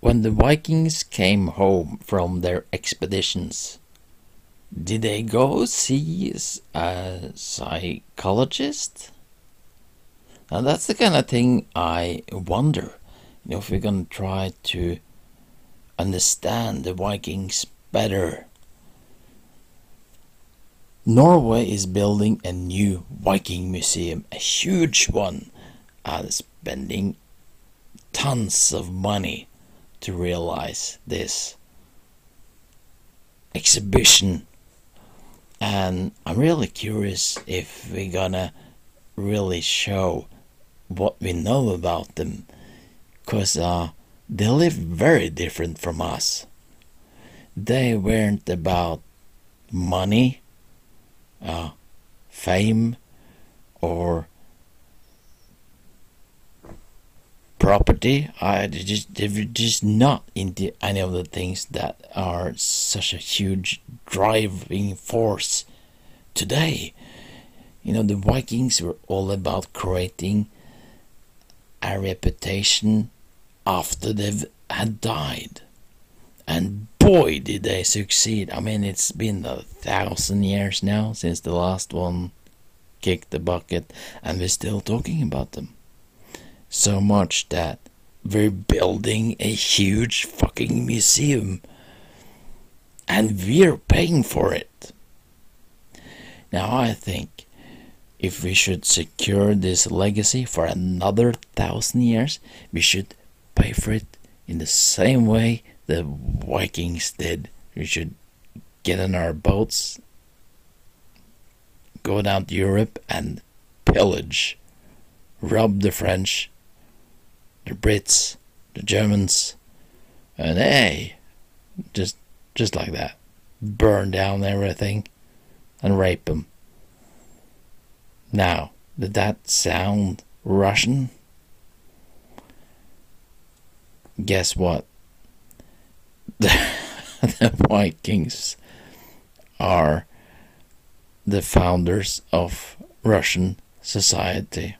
when the Vikings came home from their expeditions, did they go see a psychologist? Now that's the kind of thing I wonder. You know, if we're gonna try to understand the Vikings better. Norway is building a new Viking museum, a huge one, and spending tons of money to realize this exhibition. And I'm really curious if we're gonna really show what we know about them, because uh, they live very different from us. They weren't about money, uh, fame, or property. I just they're just not into any of the things that are such a huge driving force today. You know, the Vikings were all about creating a reputation after they had died. And boy, did they succeed. I mean, it's been a thousand years now since the last one kicked the bucket, and we're still talking about them so much that we're building a huge fucking museum and we're paying for it. Now, I think if we should secure this legacy for another thousand years, we should pay for it in the same way the Vikings did. We should get in our boats, go down to Europe, and pillage, rob the French, the Brits, the Germans, and hey, just just like that, burn down everything uh, and rape them. Now, did that sound Russian? Guess what? The, the Vikings are the founders of Russian society.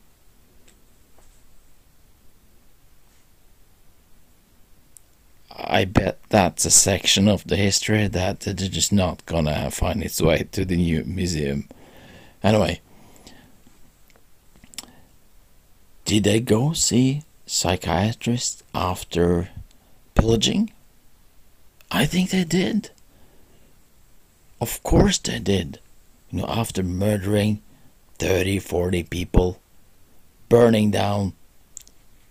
I bet that's a section of the history that is just not gonna find its way to the new museum. Anyway, did they go see psychiatrists after pillaging? I think they did. Of course they did. You know, after murdering 30, 40 people, burning down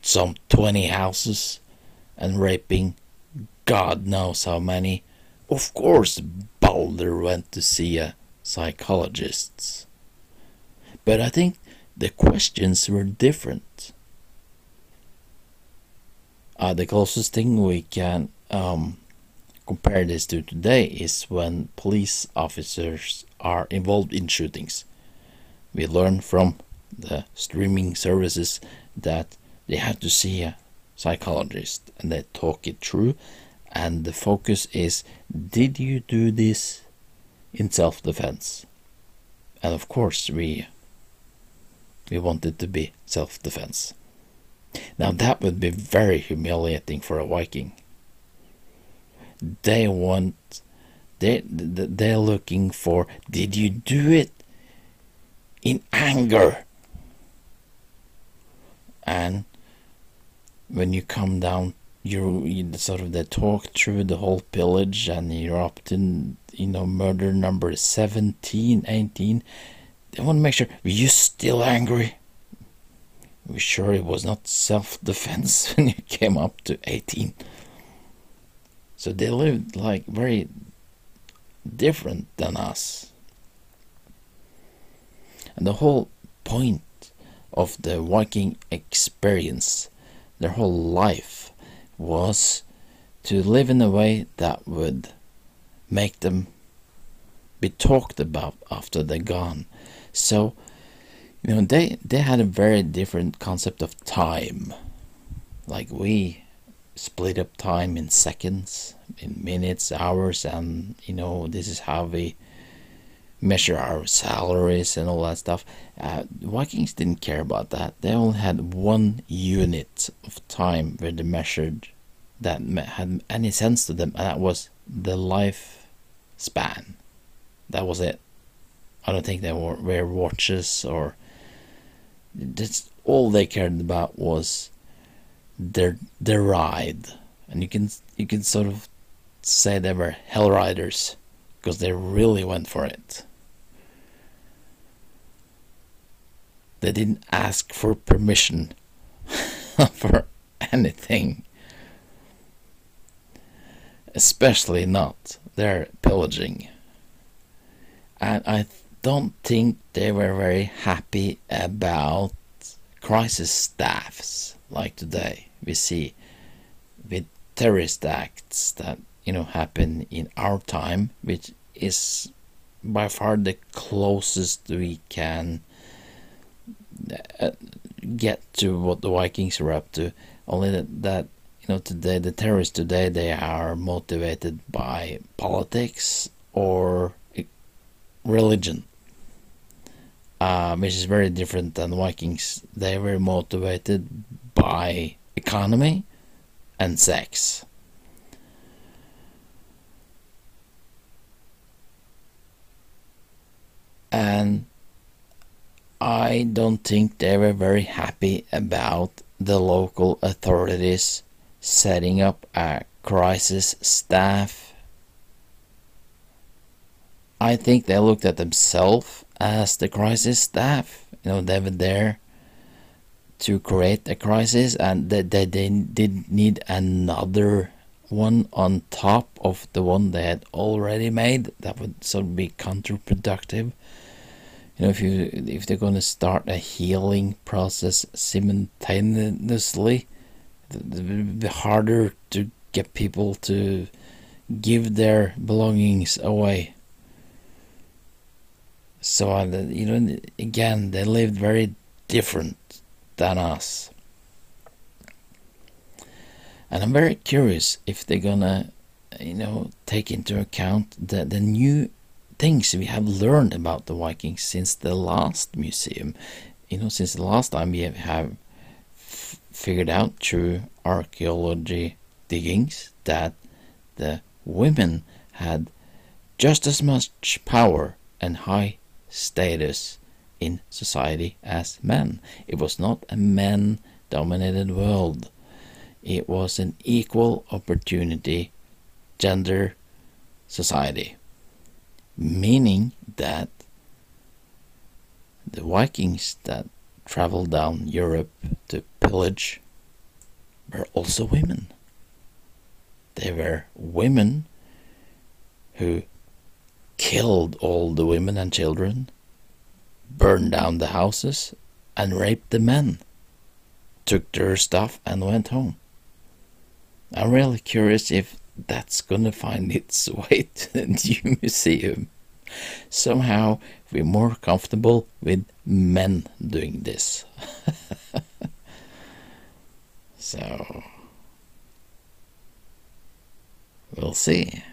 some 20 houses, and raping God knows how many. Of course, Balder went to see a psychologist. But I think the questions were different. Uh, the closest thing we can um, compare this to today is when police officers are involved in shootings. We learn from the streaming services that they have to see a psychologist and they talk it through and the focus is did you do this in self defense? And of course, we we want it to be self defense. Now, that would be very humiliating for a Viking. They want, they, they're looking for, did you do it in anger? And when you come down you, you sort of they talk through the whole pillage and you're up to you know murder number 17 18 they want to make sure you're still angry? We sure it was not self-defense when you came up to 18 so they lived like very different than us. And the whole point of the viking experience their whole life was to live in a way that would make them be talked about after they're gone. So, you know, they they had a very different concept of time. Like we split up time in seconds, in minutes, hours, and you know, this is how we measure our salaries and all that stuff. Uh, Vikings didn't care about that. They only had one unit of time where they measured that had any sense to them, and that was the life span. That was it. I don't think they were wear watches or just all they cared about was their their ride, and you can you can sort of say they were hell riders because they really went for it. They didn't ask for permission for anything, especially not their pillaging. And I don't think they were very happy about crisis staffs like today we see with terrorist acts that you know happen in our time which is by far the closest we can get to what the Vikings are up to only that, that you know today the terrorists today they are motivated by politics or religion uh, which is very different than Vikings. They were motivated by economy and sex. And I don't think they were very happy about the local authorities setting up a crisis staff. I think they looked at themselves as the crisis staff. You know, they were there to create a crisis and that they, they did need another one on top of the one they had already made. That would sort of be counterproductive. You know, if you if they're going to start a healing process simultaneously, it would be harder to get people to give their belongings away so uh, you know, again, they lived very different than us. And I'm very curious if they're gonna, you know, take into account the, the new things we have learned about the Vikings since the last museum. You know, since the last time we have figured out through archaeology diggings that the women had just as much power and high status in society as men. It was not a men dominated world. It was an equal opportunity gender society. Meaning that the Vikings that traveled down Europe to pillage were also women. They were women who killed all the women and children, burned down the houses, and raped the men, took their stuff, and went home. I'm really curious if that's gonna find its way to the new museum. Somehow we're more comfortable with men doing this. so, we'll see.